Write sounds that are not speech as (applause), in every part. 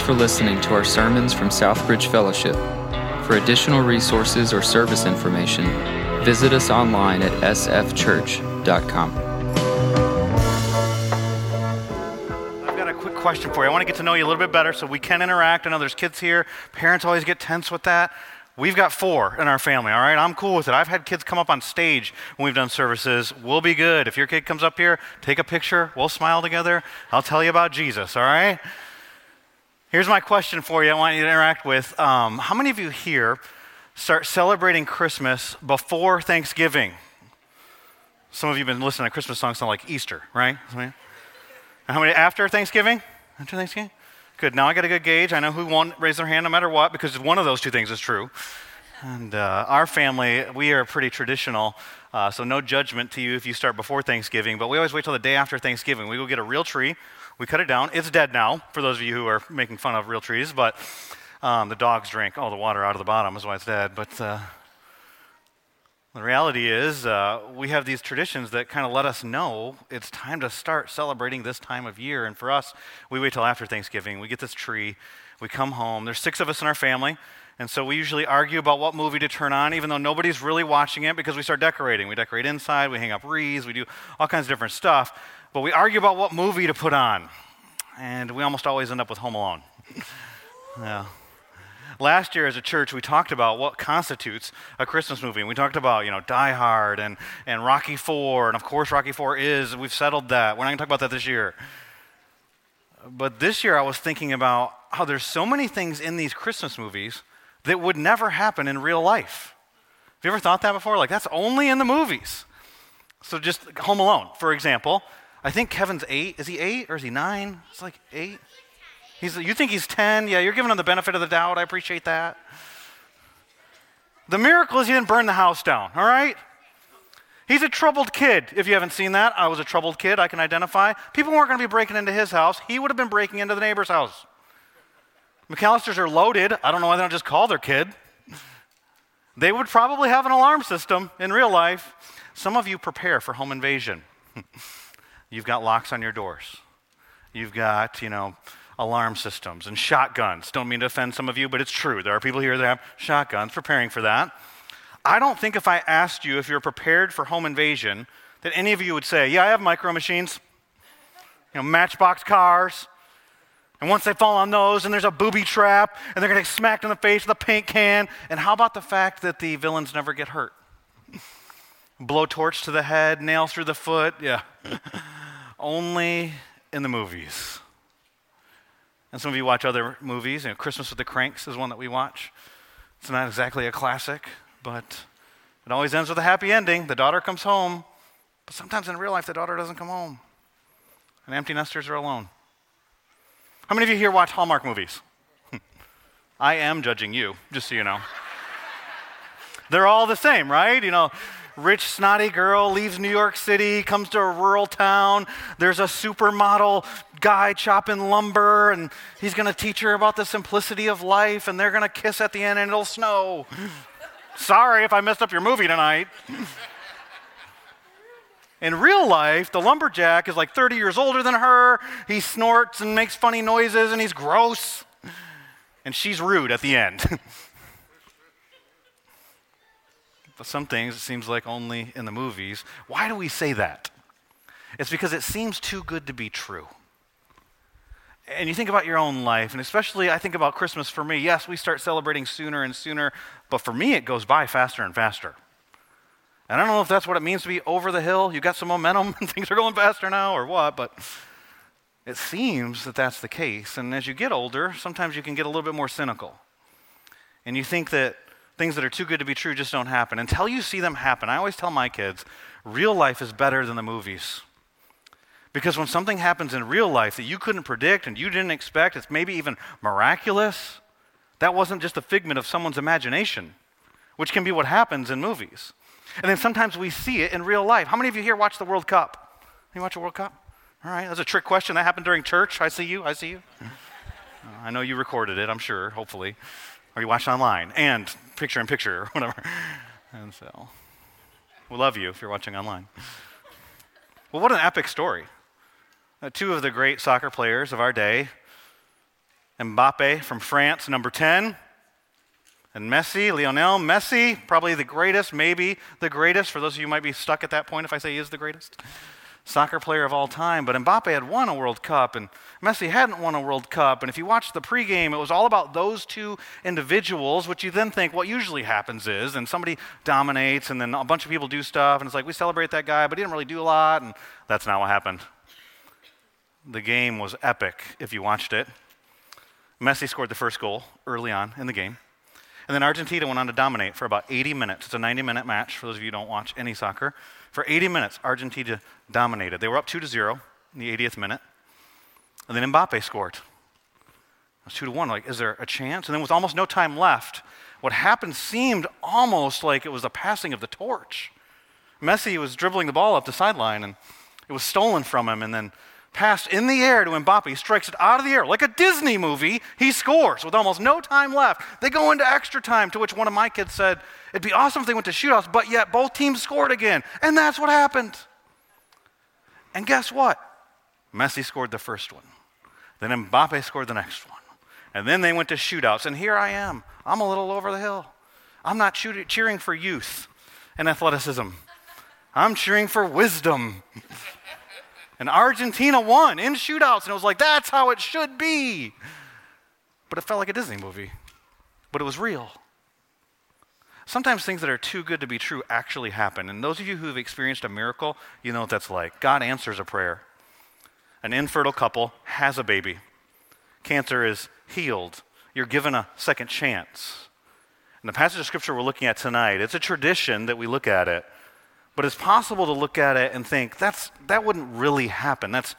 Thanks for listening to our sermons from Southbridge Fellowship. For additional resources or service information, visit us online at sfchurch.com. I've got a quick question for you. I want to get to know you a little bit better so we can interact. I know there's kids here. Parents always get tense with that. We've got four in our family, all right? I'm cool with it. I've had kids come up on stage when we've done services. We'll be good. If your kid comes up here, take a picture. We'll smile together. I'll tell you about Jesus, all right? Here's my question for you I want you to interact with. Um, how many of you here start celebrating Christmas before Thanksgiving? Some of you have been listening to Christmas songs sound like Easter, right? How many after Thanksgiving? After Thanksgiving? Good. Now I got a good gauge. I know who won't raise their hand no matter what because one of those two things is true. And uh, our family, we are pretty traditional, uh, so no judgment to you if you start before Thanksgiving, but we always wait till the day after Thanksgiving. We go get a real tree, we cut it down. It's dead now, for those of you who are making fun of real trees, but um, the dogs drink all the water out of the bottom, is why it's dead. But uh, the reality is, uh, we have these traditions that kind of let us know it's time to start celebrating this time of year. And for us, we wait till after Thanksgiving. We get this tree, we come home. There's six of us in our family, and so we usually argue about what movie to turn on, even though nobody's really watching it because we start decorating. We decorate inside, we hang up wreaths, we do all kinds of different stuff. But we argue about what movie to put on, and we almost always end up with Home Alone. (laughs) yeah. Last year as a church, we talked about what constitutes a Christmas movie. And we talked about, you know, Die Hard and, and Rocky Four. And of course, Rocky Four is, we've settled that. We're not going to talk about that this year. But this year, I was thinking about how there's so many things in these Christmas movies that would never happen in real life. Have you ever thought that before? Like, that's only in the movies. So, just Home Alone, for example. I think Kevin's eight. Is he eight or is he nine? It's like eight. He's, you think he's 10? Yeah, you're giving him the benefit of the doubt. I appreciate that. The miracle is he didn't burn the house down, all right? He's a troubled kid. If you haven't seen that, I was a troubled kid. I can identify. People weren't going to be breaking into his house. He would have been breaking into the neighbor's house. McAllisters are loaded. I don't know why they don't just call their kid. (laughs) They would probably have an alarm system in real life. Some of you prepare for home invasion. (laughs) You've got locks on your doors. You've got, you know, alarm systems and shotguns. Don't mean to offend some of you, but it's true. There are people here that have shotguns preparing for that. I don't think if I asked you if you're prepared for home invasion, that any of you would say, Yeah, I have micro machines, you know, matchbox cars. And once they fall on those, and there's a booby trap, and they're going to get smacked in the face with a paint can. And how about the fact that the villains never get hurt? (laughs) Blowtorch to the head, nail through the foot. Yeah. (laughs) Only in the movies. And some of you watch other movies. You know, Christmas with the Cranks is one that we watch. It's not exactly a classic, but it always ends with a happy ending. The daughter comes home, but sometimes in real life, the daughter doesn't come home. And empty nesters are alone. How many of you here watch Hallmark movies? (laughs) I am judging you, just so you know. They're all the same, right? You know, rich, snotty girl leaves New York City, comes to a rural town. There's a supermodel guy chopping lumber, and he's going to teach her about the simplicity of life, and they're going to kiss at the end, and it'll snow. Sorry if I messed up your movie tonight. In real life, the lumberjack is like 30 years older than her. He snorts and makes funny noises, and he's gross. And she's rude at the end. (laughs) but some things it seems like only in the movies. Why do we say that? It's because it seems too good to be true. And you think about your own life, and especially I think about Christmas for me. Yes, we start celebrating sooner and sooner, but for me, it goes by faster and faster. And I don't know if that's what it means to be over the hill—you've got some momentum (laughs) and things are going faster now or what, but it seems that that's the case. And as you get older, sometimes you can get a little bit more cynical. And you think that things that are too good to be true just don't happen. Until you see them happen, I always tell my kids real life is better than the movies. Because when something happens in real life that you couldn't predict and you didn't expect, it's maybe even miraculous, that wasn't just a figment of someone's imagination, which can be what happens in movies. And then sometimes we see it in real life. How many of you here watch the World Cup? You watch the World Cup? All right, that's a trick question. That happened during church. I see you. I see you. (laughs) I know you recorded it, I'm sure, hopefully. Or you watched online. And picture in picture or (laughs) whatever. And so, we love you if you're watching online. Well, what an epic story. Uh, two of the great soccer players of our day Mbappe from France, number 10. And Messi, Lionel Messi, probably the greatest, maybe the greatest. For those of you might be stuck at that point if I say he is the greatest soccer player of all time. But Mbappe had won a World Cup, and Messi hadn't won a World Cup. And if you watch the pregame, it was all about those two individuals, which you then think what usually happens is, and somebody dominates, and then a bunch of people do stuff, and it's like, we celebrate that guy, but he didn't really do a lot, and that's not what happened. The game was epic if you watched it. Messi scored the first goal early on in the game. And then Argentina went on to dominate for about 80 minutes. It's a 90 minute match for those of you who don't watch any soccer. For 80 minutes, Argentina dominated. They were up 2 to 0 in the 80th minute. And then Mbappe scored. It was 2 to 1. Like, is there a chance? And then with almost no time left, what happened seemed almost like it was a passing of the torch. Messi was dribbling the ball up the sideline and it was stolen from him and then passed in the air to Mbappe. He strikes it out of the air like a Disney movie. He scores with almost no time left. They go into extra time, to which one of my kids said, It'd be awesome if they went to shootouts, but yet both teams scored again. And that's what happened. And guess what? Messi scored the first one. Then Mbappe scored the next one. And then they went to shootouts. And here I am. I'm a little over the hill. I'm not cheering for youth and athleticism, I'm cheering for wisdom. (laughs) And Argentina won in shootouts, and it was like, that's how it should be. But it felt like a Disney movie. But it was real. Sometimes things that are too good to be true actually happen. And those of you who have experienced a miracle, you know what that's like. God answers a prayer. An infertile couple has a baby. Cancer is healed. You're given a second chance. And the passage of scripture we're looking at tonight, it's a tradition that we look at it. But it's possible to look at it and think that's, that wouldn't really happen. That's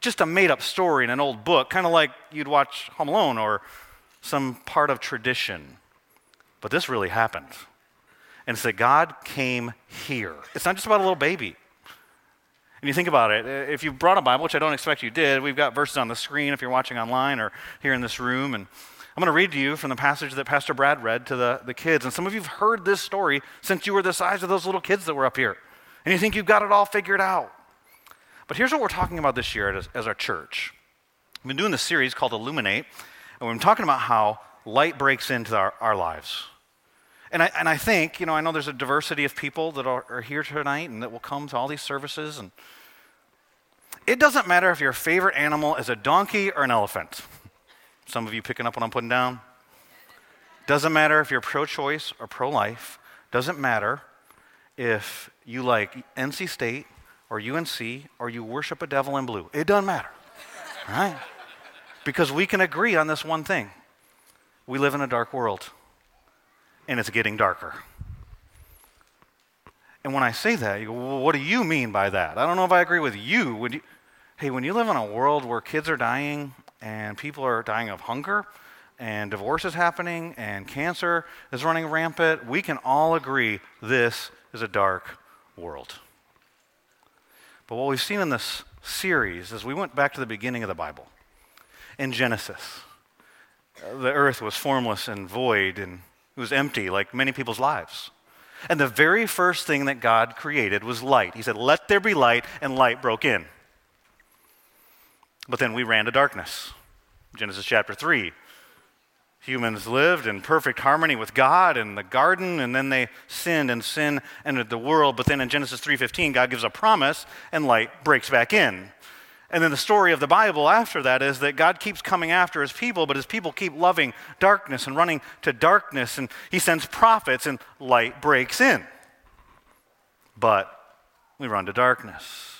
just a made up story in an old book, kind of like you'd watch Home Alone or some part of tradition. But this really happened. And it's that God came here. It's not just about a little baby. And you think about it, if you brought a Bible, which I don't expect you did, we've got verses on the screen if you're watching online or here in this room. And I'm going to read to you from the passage that Pastor Brad read to the, the kids. And some of you have heard this story since you were the size of those little kids that were up here. And you think you've got it all figured out. But here's what we're talking about this year as, as our church. We've been doing this series called Illuminate, and we've been talking about how light breaks into our, our lives. And I, and I think, you know, I know there's a diversity of people that are, are here tonight and that will come to all these services. And it doesn't matter if your favorite animal is a donkey or an elephant. Some of you picking up what I'm putting down? Doesn't matter if you're pro choice or pro life. Doesn't matter if you like NC State or UNC or you worship a devil in blue. It doesn't matter. right? Because we can agree on this one thing we live in a dark world, and it's getting darker. And when I say that, you go, well, what do you mean by that? I don't know if I agree with you. You hey, when you live in a world where kids are dying and people are dying of hunger and divorce is happening and cancer is running rampant, we can all agree this is a dark world. But what we've seen in this series is we went back to the beginning of the Bible. In Genesis, uh, the earth was formless and void and it was empty, like many people's lives. And the very first thing that God created was light. He said, Let there be light, and light broke in. But then we ran to darkness. Genesis chapter 3. Humans lived in perfect harmony with God in the garden, and then they sinned, and sin entered the world. But then in Genesis 3:15, God gives a promise, and light breaks back in. And then the story of the Bible after that is that God keeps coming after his people, but his people keep loving darkness and running to darkness, and he sends prophets, and light breaks in. But we run to darkness.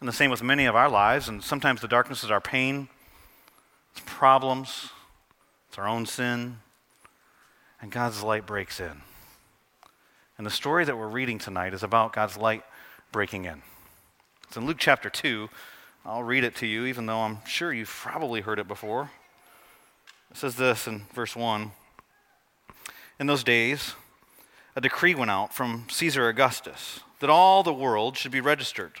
And the same with many of our lives, and sometimes the darkness is our pain, it's problems, it's our own sin, and God's light breaks in. And the story that we're reading tonight is about God's light breaking in. It's in Luke chapter 2. I'll read it to you, even though I'm sure you've probably heard it before. It says this in verse 1 In those days, a decree went out from Caesar Augustus that all the world should be registered.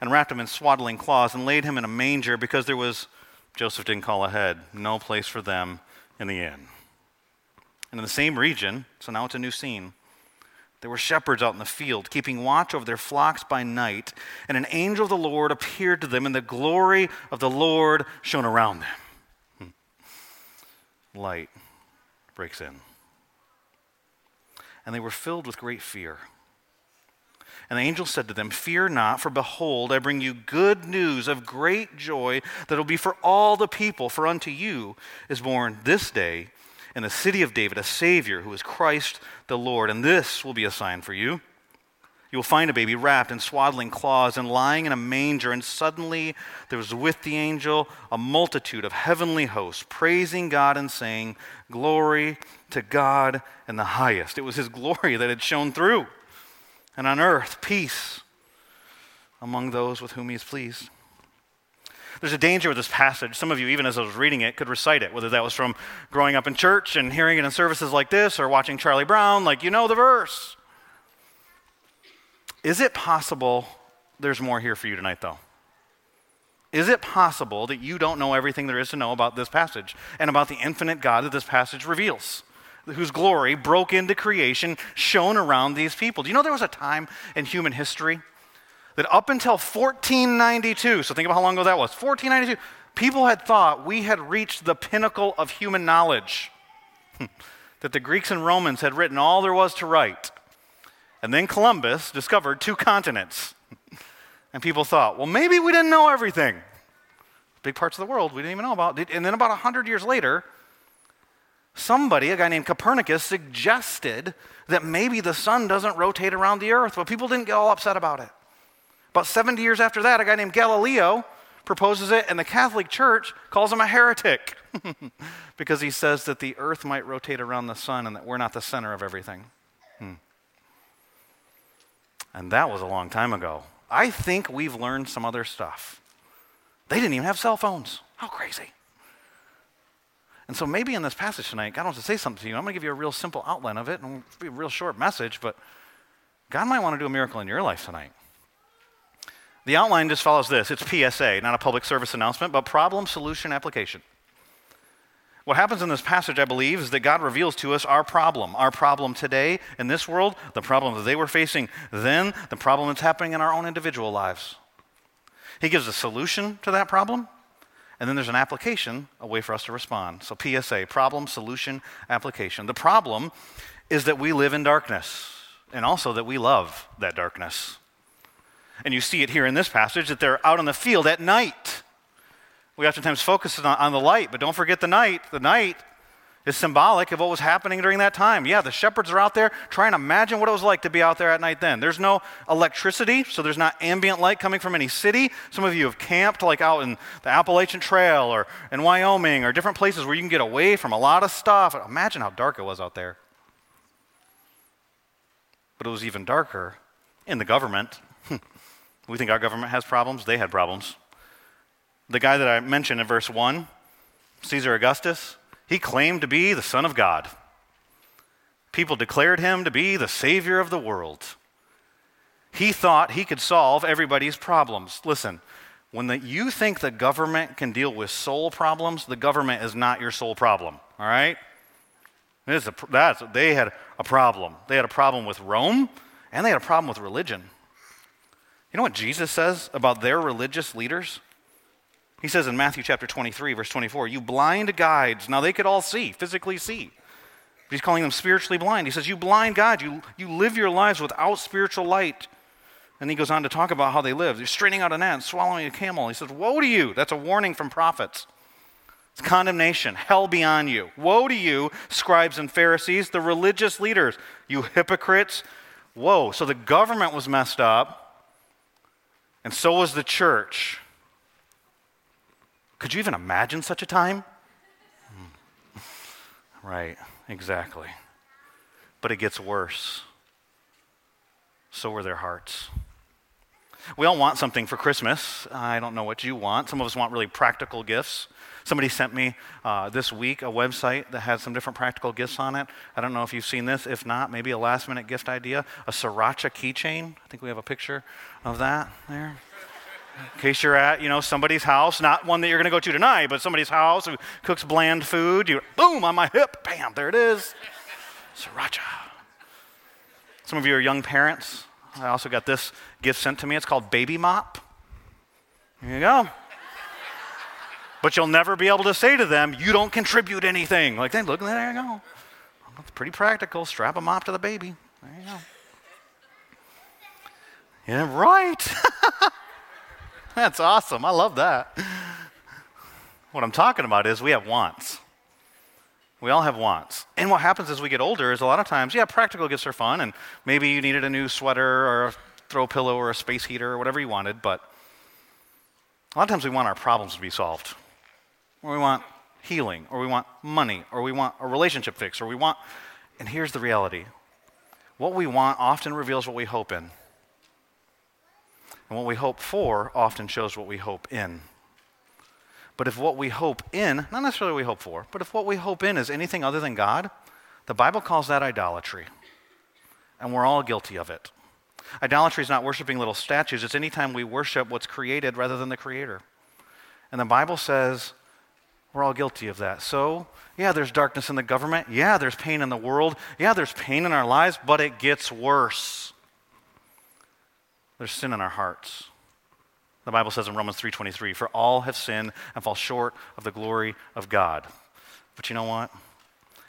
and wrapped him in swaddling cloths, and laid him in a manger, because there was, Joseph didn't call ahead, no place for them in the inn. And in the same region, so now it's a new scene, there were shepherds out in the field, keeping watch over their flocks by night, and an angel of the Lord appeared to them, and the glory of the Lord shone around them. Hmm. Light breaks in. And they were filled with great fear. And the angel said to them, Fear not, for behold, I bring you good news of great joy that will be for all the people. For unto you is born this day in the city of David a Savior who is Christ the Lord. And this will be a sign for you. You will find a baby wrapped in swaddling cloths and lying in a manger. And suddenly there was with the angel a multitude of heavenly hosts, praising God and saying, Glory to God in the highest. It was his (laughs) glory that had shone through. And on earth, peace among those with whom he is pleased. There's a danger with this passage. Some of you, even as I was reading it, could recite it, whether that was from growing up in church and hearing it in services like this or watching Charlie Brown, like you know the verse. Is it possible there's more here for you tonight, though? Is it possible that you don't know everything there is to know about this passage and about the infinite God that this passage reveals? Whose glory broke into creation, shone around these people. Do you know there was a time in human history that up until 1492, so think about how long ago that was 1492, people had thought we had reached the pinnacle of human knowledge. (laughs) that the Greeks and Romans had written all there was to write. And then Columbus discovered two continents. (laughs) and people thought, well, maybe we didn't know everything. Big parts of the world we didn't even know about. And then about 100 years later, somebody, a guy named Copernicus, suggested that maybe the sun doesn't rotate around the earth, but people didn't get all upset about it. About 70 years after that, a guy named Galileo proposes it, and the Catholic Church calls him a heretic (laughs) because he says that the earth might rotate around the sun and that we're not the center of everything. Hmm. And that was a long time ago. I think we've learned some other stuff. They didn't even have cell phones. How crazy. And so maybe in this passage tonight, God wants to say something to you. I'm going to give you a real simple outline of it, and it'll be a real short message, but God might want to do a miracle in your life tonight. The outline just follows this it's PSA, not a public service announcement, but problem solution application. What happens in this passage, I believe, is that God reveals to us our problem. Our problem today in this world, the problem that they were facing then, the problem that's happening in our own individual lives. He gives a solution to that problem, and then there's an application, a way for us to respond. So, PSA, problem, solution, application. The problem is that we live in darkness, and also that we love that darkness. And you see it here in this passage that they're out on the field at night. We oftentimes focus on, on the light, but don't forget the night. The night is symbolic of what was happening during that time. Yeah, the shepherds are out there trying to imagine what it was like to be out there at night then. There's no electricity, so there's not ambient light coming from any city. Some of you have camped like out in the Appalachian Trail or in Wyoming or different places where you can get away from a lot of stuff. Imagine how dark it was out there. But it was even darker in the government. (laughs) We think our government has problems. They had problems. The guy that I mentioned in verse 1, Caesar Augustus, he claimed to be the Son of God. People declared him to be the Savior of the world. He thought he could solve everybody's problems. Listen, when the, you think the government can deal with soul problems, the government is not your soul problem, all right? A, that's, they had a problem. They had a problem with Rome, and they had a problem with religion. You know what Jesus says about their religious leaders? He says in Matthew chapter 23, verse 24, You blind guides. Now they could all see, physically see. But he's calling them spiritually blind. He says, You blind guides, you, you live your lives without spiritual light. And he goes on to talk about how they live. They're straining out an ant, swallowing a camel. He says, Woe to you. That's a warning from prophets. It's condemnation, hell be on you. Woe to you, scribes and Pharisees, the religious leaders, you hypocrites. Whoa. So the government was messed up. And so was the church. Could you even imagine such a time? Hmm. (laughs) Right, exactly. But it gets worse. So were their hearts. We all want something for Christmas. I don't know what you want. Some of us want really practical gifts. Somebody sent me uh, this week a website that has some different practical gifts on it. I don't know if you've seen this. If not, maybe a last minute gift idea a sriracha keychain. I think we have a picture of that there. In case you're at, you know, somebody's house, not one that you're going to go to tonight, but somebody's house who cooks bland food, you boom on my hip, bam, there it is. Sriracha. Some of you are young parents. I also got this gift sent to me. It's called Baby Mop. Here you go. But you'll never be able to say to them, you don't contribute anything. Like, hey, look, there you go. It's pretty practical. Strap a mop to the baby. There you go. Yeah, right. (laughs) (laughs) That's awesome. I love that. What I'm talking about is we have wants. We all have wants. And what happens as we get older is a lot of times, yeah, practical gifts are fun, and maybe you needed a new sweater or a throw pillow or a space heater or whatever you wanted, but a lot of times we want our problems to be solved. Or we want healing, or we want money, or we want a relationship fix, or we want. And here's the reality what we want often reveals what we hope in. And what we hope for often shows what we hope in. But if what we hope in, not necessarily what we hope for, but if what we hope in is anything other than God, the Bible calls that idolatry. And we're all guilty of it. Idolatry is not worshiping little statues, it's anytime we worship what's created rather than the Creator. And the Bible says we're all guilty of that. So, yeah, there's darkness in the government. Yeah, there's pain in the world. Yeah, there's pain in our lives, but it gets worse. There's sin in our hearts. The Bible says in Romans 3:23, "For all have sinned and fall short of the glory of God." But you know what?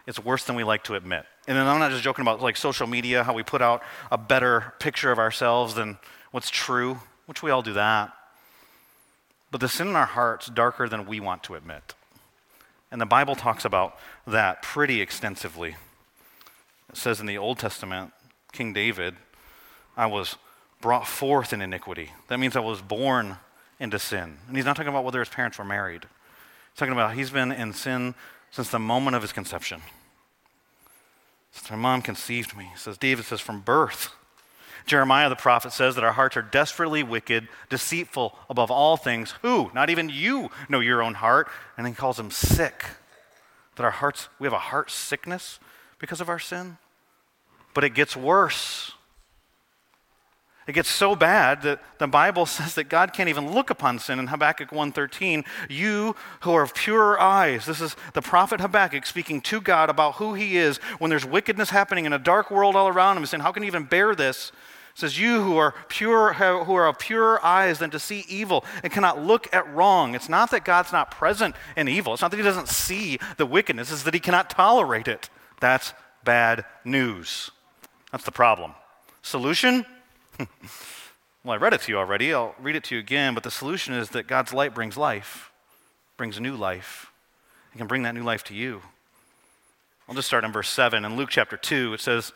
It's worse than we like to admit. And I'm not just joking about like social media, how we put out a better picture of ourselves than what's true, which we all do that. But the sin in our hearts darker than we want to admit. And the Bible talks about that pretty extensively. It says in the Old Testament, King David, I was brought forth in iniquity. That means I was born into sin. And he's not talking about whether his parents were married. He's talking about he's been in sin since the moment of his conception. Since my mom conceived me. Says David says from birth. Jeremiah the prophet says that our hearts are desperately wicked, deceitful above all things. Who? Not even you know your own heart. And he calls them sick. That our hearts, we have a heart sickness because of our sin. But it gets worse. It gets so bad that the Bible (laughs) says that God can't even look upon sin in Habakkuk 1:13. You who are of pure eyes. This is the prophet Habakkuk speaking to God about who he is when there's wickedness happening in a dark world all around him. Saying, How can he even bear this? It says, You who are pure, who are of pure eyes than to see evil and cannot look at wrong. It's not that God's not present in evil. It's not that he doesn't see the wickedness, it's that he cannot tolerate it. That's bad news. That's the problem. Solution? (laughs) well, I read it to you already. I'll read it to you again. But the solution is that God's light brings life, brings new life. He can bring that new life to you. I'll just start in verse 7. In Luke chapter 2, it says,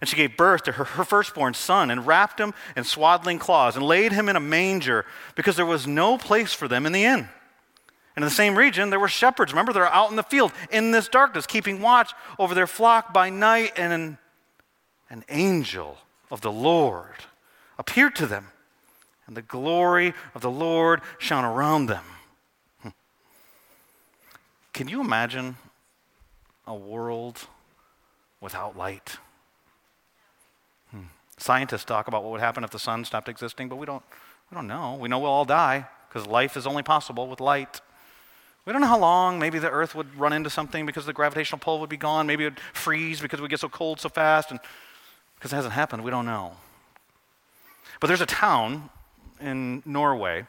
And she gave birth to her, her firstborn son and wrapped him in swaddling cloths and laid him in a manger because there was no place for them in the inn. And in the same region, there were shepherds. Remember, they're out in the field in this darkness, keeping watch over their flock by night, and an, an angel of the Lord appeared to them, and the glory of the Lord shone around them. Hmm. Can you imagine a world without light? Hmm. Scientists talk about what would happen if the sun stopped existing, but we don't, we don't know. We know we'll all die because life is only possible with light. We don't know how long. Maybe the earth would run into something because the gravitational pull would be gone. Maybe it would freeze because we get so cold so fast. And because it hasn't happened, we don't know. But there's a town in Norway.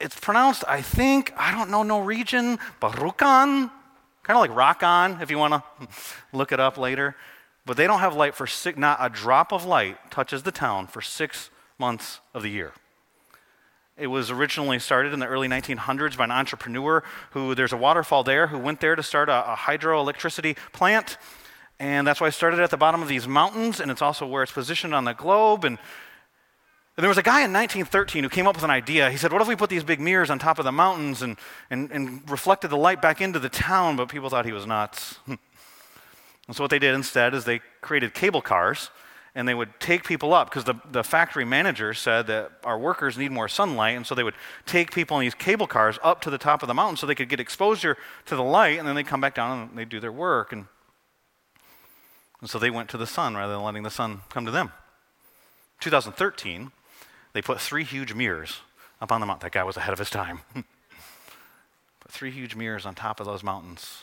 It's pronounced, I think, I don't know Norwegian, Barukan, kind of like rock on, if you want to (laughs) look it up later. But they don't have light for six, not a drop of light touches the town for six months of the year. It was originally started in the early 1900s by an entrepreneur who, there's a waterfall there, who went there to start a, a hydroelectricity plant. And that's why I started at the bottom of these mountains, and it's also where it's positioned on the globe. And and there was a guy in 1913 who came up with an idea. He said, What if we put these big mirrors on top of the mountains and, and, and reflected the light back into the town? But people thought he was nuts. (laughs) and so, what they did instead is they created cable cars and they would take people up because the, the factory manager said that our workers need more sunlight, and so they would take people in these cable cars up to the top of the mountain so they could get exposure to the light, and then they'd come back down and they'd do their work. And, and so they went to the sun rather than letting the sun come to them. 2013, they put three huge mirrors up on the mountain. That guy was ahead of his time. (laughs) put three huge mirrors on top of those mountains,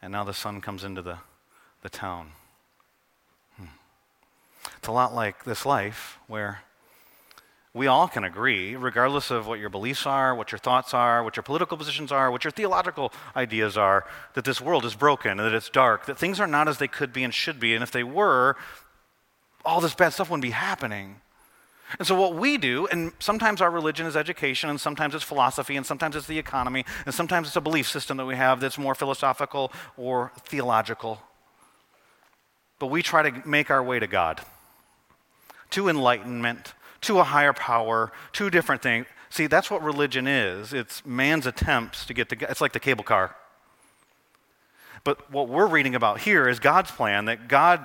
and now the sun comes into the, the town. Hmm. It's a lot like this life where we all can agree, regardless of what your beliefs are, what your thoughts are, what your political positions are, what your theological ideas are, that this world is broken and that it's dark, that things are not as they could be and should be. And if they were, all this bad stuff wouldn't be happening. And so, what we do, and sometimes our religion is education, and sometimes it's philosophy, and sometimes it's the economy, and sometimes it's a belief system that we have that's more philosophical or theological. But we try to make our way to God to enlightenment, to a higher power, to different things. See, that's what religion is. It's man's attempts to get to God. It's like the cable car. But what we're reading about here is God's plan that God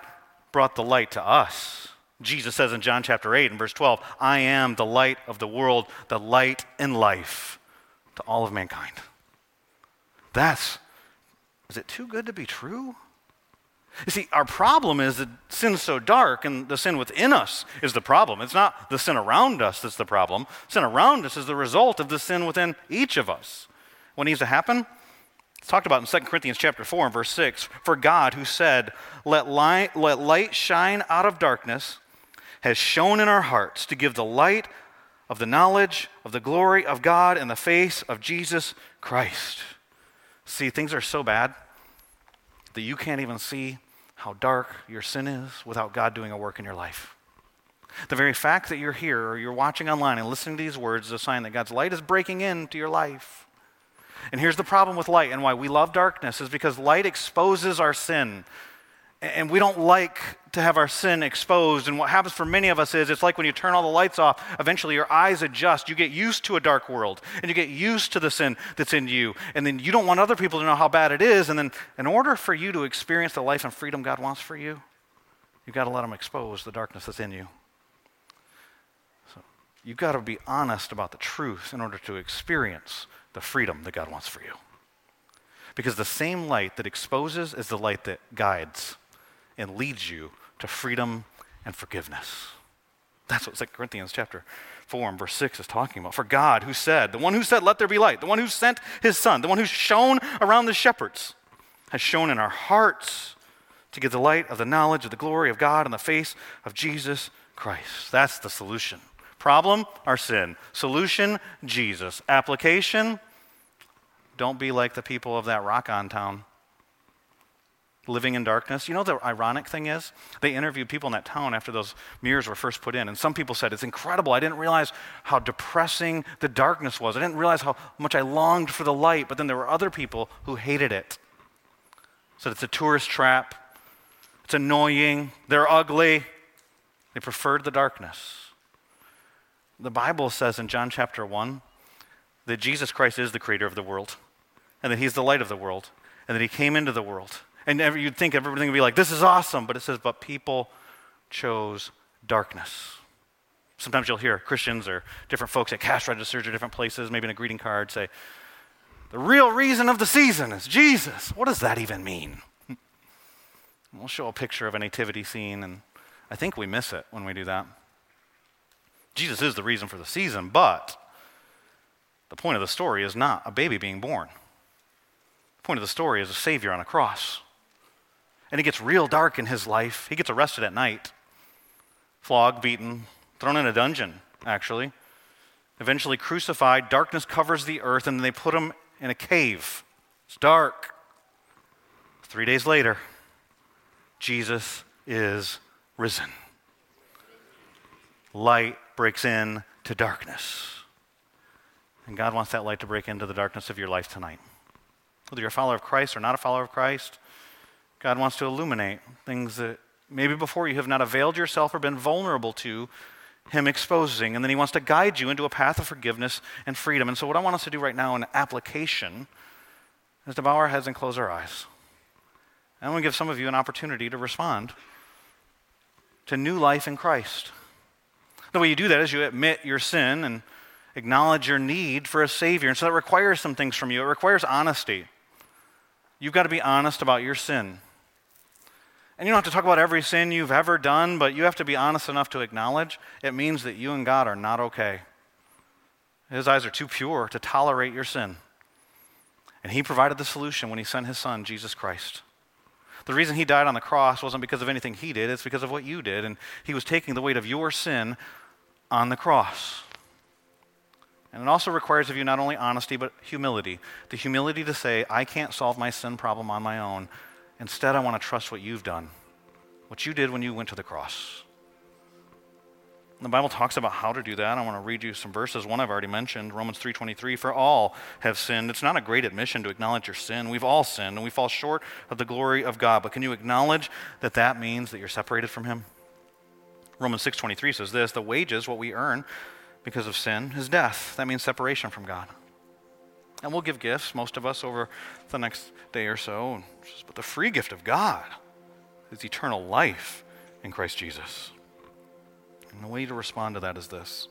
brought the light to us. Jesus says in John chapter 8 and verse 12, I am the light of the world, the light and life to all of mankind. That's, is it too good to be true? You see, our problem is that sin's so dark, and the sin within us is the problem. It's not the sin around us that's the problem. Sin around us is the result of the sin within each of us. What needs to happen? It's talked about in 2 Corinthians chapter 4 and verse 6. For God, who said, let light, let light shine out of darkness, has shone in our hearts to give the light of the knowledge of the glory of God in the face of Jesus Christ. See, things are so bad that you can't even see how dark your sin is without God doing a work in your life. The very fact that you're here or you're watching online and listening to these words is a sign that God's light is breaking into your life. And here's the problem with light and why we love darkness is because light exposes our sin. And we don't like to have our sin exposed. And what happens for many of us is it's like when you turn all the lights off, eventually your eyes adjust. You get used to a dark world and you get used to the sin that's in you. And then you don't want other people to know how bad it is. And then, in order for you to experience the life and freedom God wants for you, you've got to let Him expose the darkness that's in you. So you've got to be honest about the truth in order to experience the freedom that God wants for you. Because the same light that exposes is the light that guides and leads you to freedom and forgiveness. That's what 2 Corinthians chapter 4 and verse 6 is talking about. For God, who said, the one who said, Let there be light, the one who sent his son, the one who shone around the shepherds, has shone in our hearts to give the light of the knowledge of the glory of God in the face of Jesus Christ. That's the solution. Problem, our sin. Solution, Jesus. Application, don't be like the people of that rock on town living in darkness. You know, the ironic thing is, they interviewed people in that town after those mirrors were first put in, and some people said, It's incredible. I didn't realize how depressing the darkness was. I didn't realize how much I longed for the light, but then there were other people who hated it. Said it's a tourist trap, it's annoying, they're ugly. They preferred the darkness. The Bible says in John chapter 1 that Jesus Christ is the creator of the world, and that he's the light of the world, and that he came into the world and you'd think everything would be like, this is awesome. But it says, but people chose darkness. Sometimes you'll hear Christians or different folks at cash registers or different places, maybe in a greeting card, say, the real reason of the season is Jesus. What does that even mean? (laughs) we'll show a picture of a nativity scene, and I think we miss it when we do that. Jesus is the reason for the season, but the point of the story is not a baby being born. The point of the story is a Savior on a cross and it gets real dark in his life. He gets arrested at night, flogged, beaten, thrown in a dungeon, actually. Eventually crucified. Darkness covers the earth, and they put him in a cave. It's dark. Three days later, Jesus is risen. Light breaks in to darkness. And God wants that light to break into the darkness of your life tonight. Whether you're a follower of Christ or not a follower of Christ, God wants to illuminate things that maybe before you have not availed yourself or been vulnerable to Him exposing. And then He wants to guide you into a path of forgiveness and freedom. And so, what I want us to do right now in application is to bow our heads and close our eyes. And I'm going to give some of you an opportunity to respond to new life in Christ. The way you do that is you admit your sin and acknowledge your need for a Savior. And so that requires some things from you. It requires honesty. You've got to be honest about your sin. And you don't have to talk about every sin you've ever done, but you have to be honest enough to acknowledge it means that you and God are not okay. His eyes are too pure to tolerate your sin. And He provided the solution when He sent His Son, Jesus Christ. The reason He died on the cross wasn't because of anything He did, it's because of what you did. And He was taking the weight of your sin on the cross. And it also requires of you not only honesty, but humility. The humility to say, I can't solve my sin problem on my own. Instead, I want to trust what you've done, what you did when you went to the cross. The Bible talks about how to do that. I want to read you some verses. One I've already mentioned, Romans 3:23, for all have sinned. It's not a great admission to acknowledge your sin. We've all sinned and we fall short of the glory of God. But can you acknowledge that that means that you're separated from him? Romans 6:23 says this, the wages what we earn because of sin is death. That means separation from God. And we'll give gifts, most of us, over the next day or so. But the free gift of God is eternal life in Christ Jesus. And the way to respond to that is this.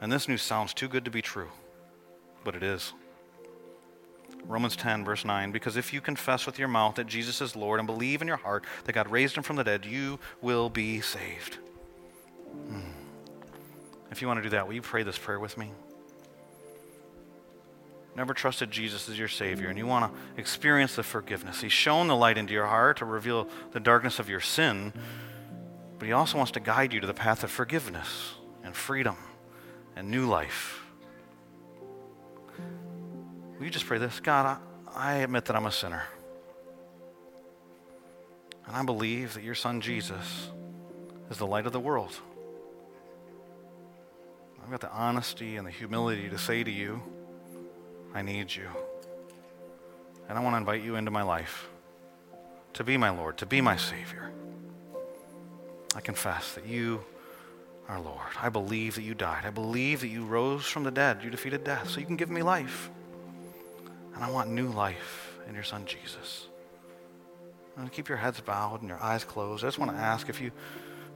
And this news sounds too good to be true, but it is. Romans 10, verse 9, because if you confess with your mouth that Jesus is Lord and believe in your heart that God raised him from the dead, you will be saved. Hmm. If you want to do that, will you pray this prayer with me? Never trusted Jesus as your Savior and you want to experience the forgiveness, He's shown the light into your heart to reveal the darkness of your sin, but He also wants to guide you to the path of forgiveness and freedom and new life. Will you just pray this? God, I, I admit that I'm a sinner. And I believe that your Son Jesus is the light of the world. I've got the honesty and the humility to say to you, I need you. And I want to invite you into my life to be my Lord, to be my Savior. I confess that you are Lord. I believe that you died. I believe that you rose from the dead. You defeated death, so you can give me life. And I want new life in your Son Jesus. And keep your heads bowed and your eyes closed. I just want to ask if you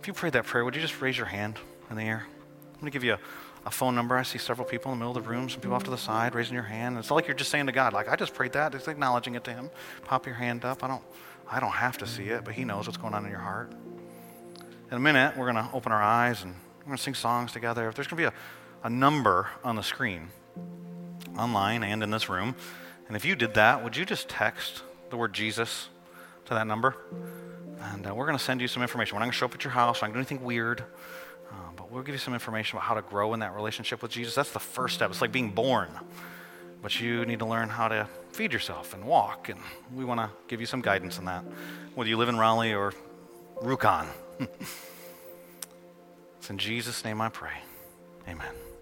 if you prayed that prayer, would you just raise your hand in the air? I'm going to give you a a phone number. I see several people in the middle of the room, some people off to the side raising your hand. It's not like you're just saying to God, like, I just prayed that, It's acknowledging it to Him. Pop your hand up. I don't, I don't have to see it, but He knows what's going on in your heart. In a minute, we're going to open our eyes and we're going to sing songs together. If there's going to be a, a number on the screen, online and in this room, and if you did that, would you just text the word Jesus to that number? And uh, we're going to send you some information. We're not going to show up at your house. We're not going to do anything weird we'll give you some information about how to grow in that relationship with Jesus. That's the first step. It's like being born. But you need to learn how to feed yourself and walk. And we want to give you some guidance in that, whether you live in Raleigh or Rjukan. (laughs) it's in Jesus' name I pray. Amen.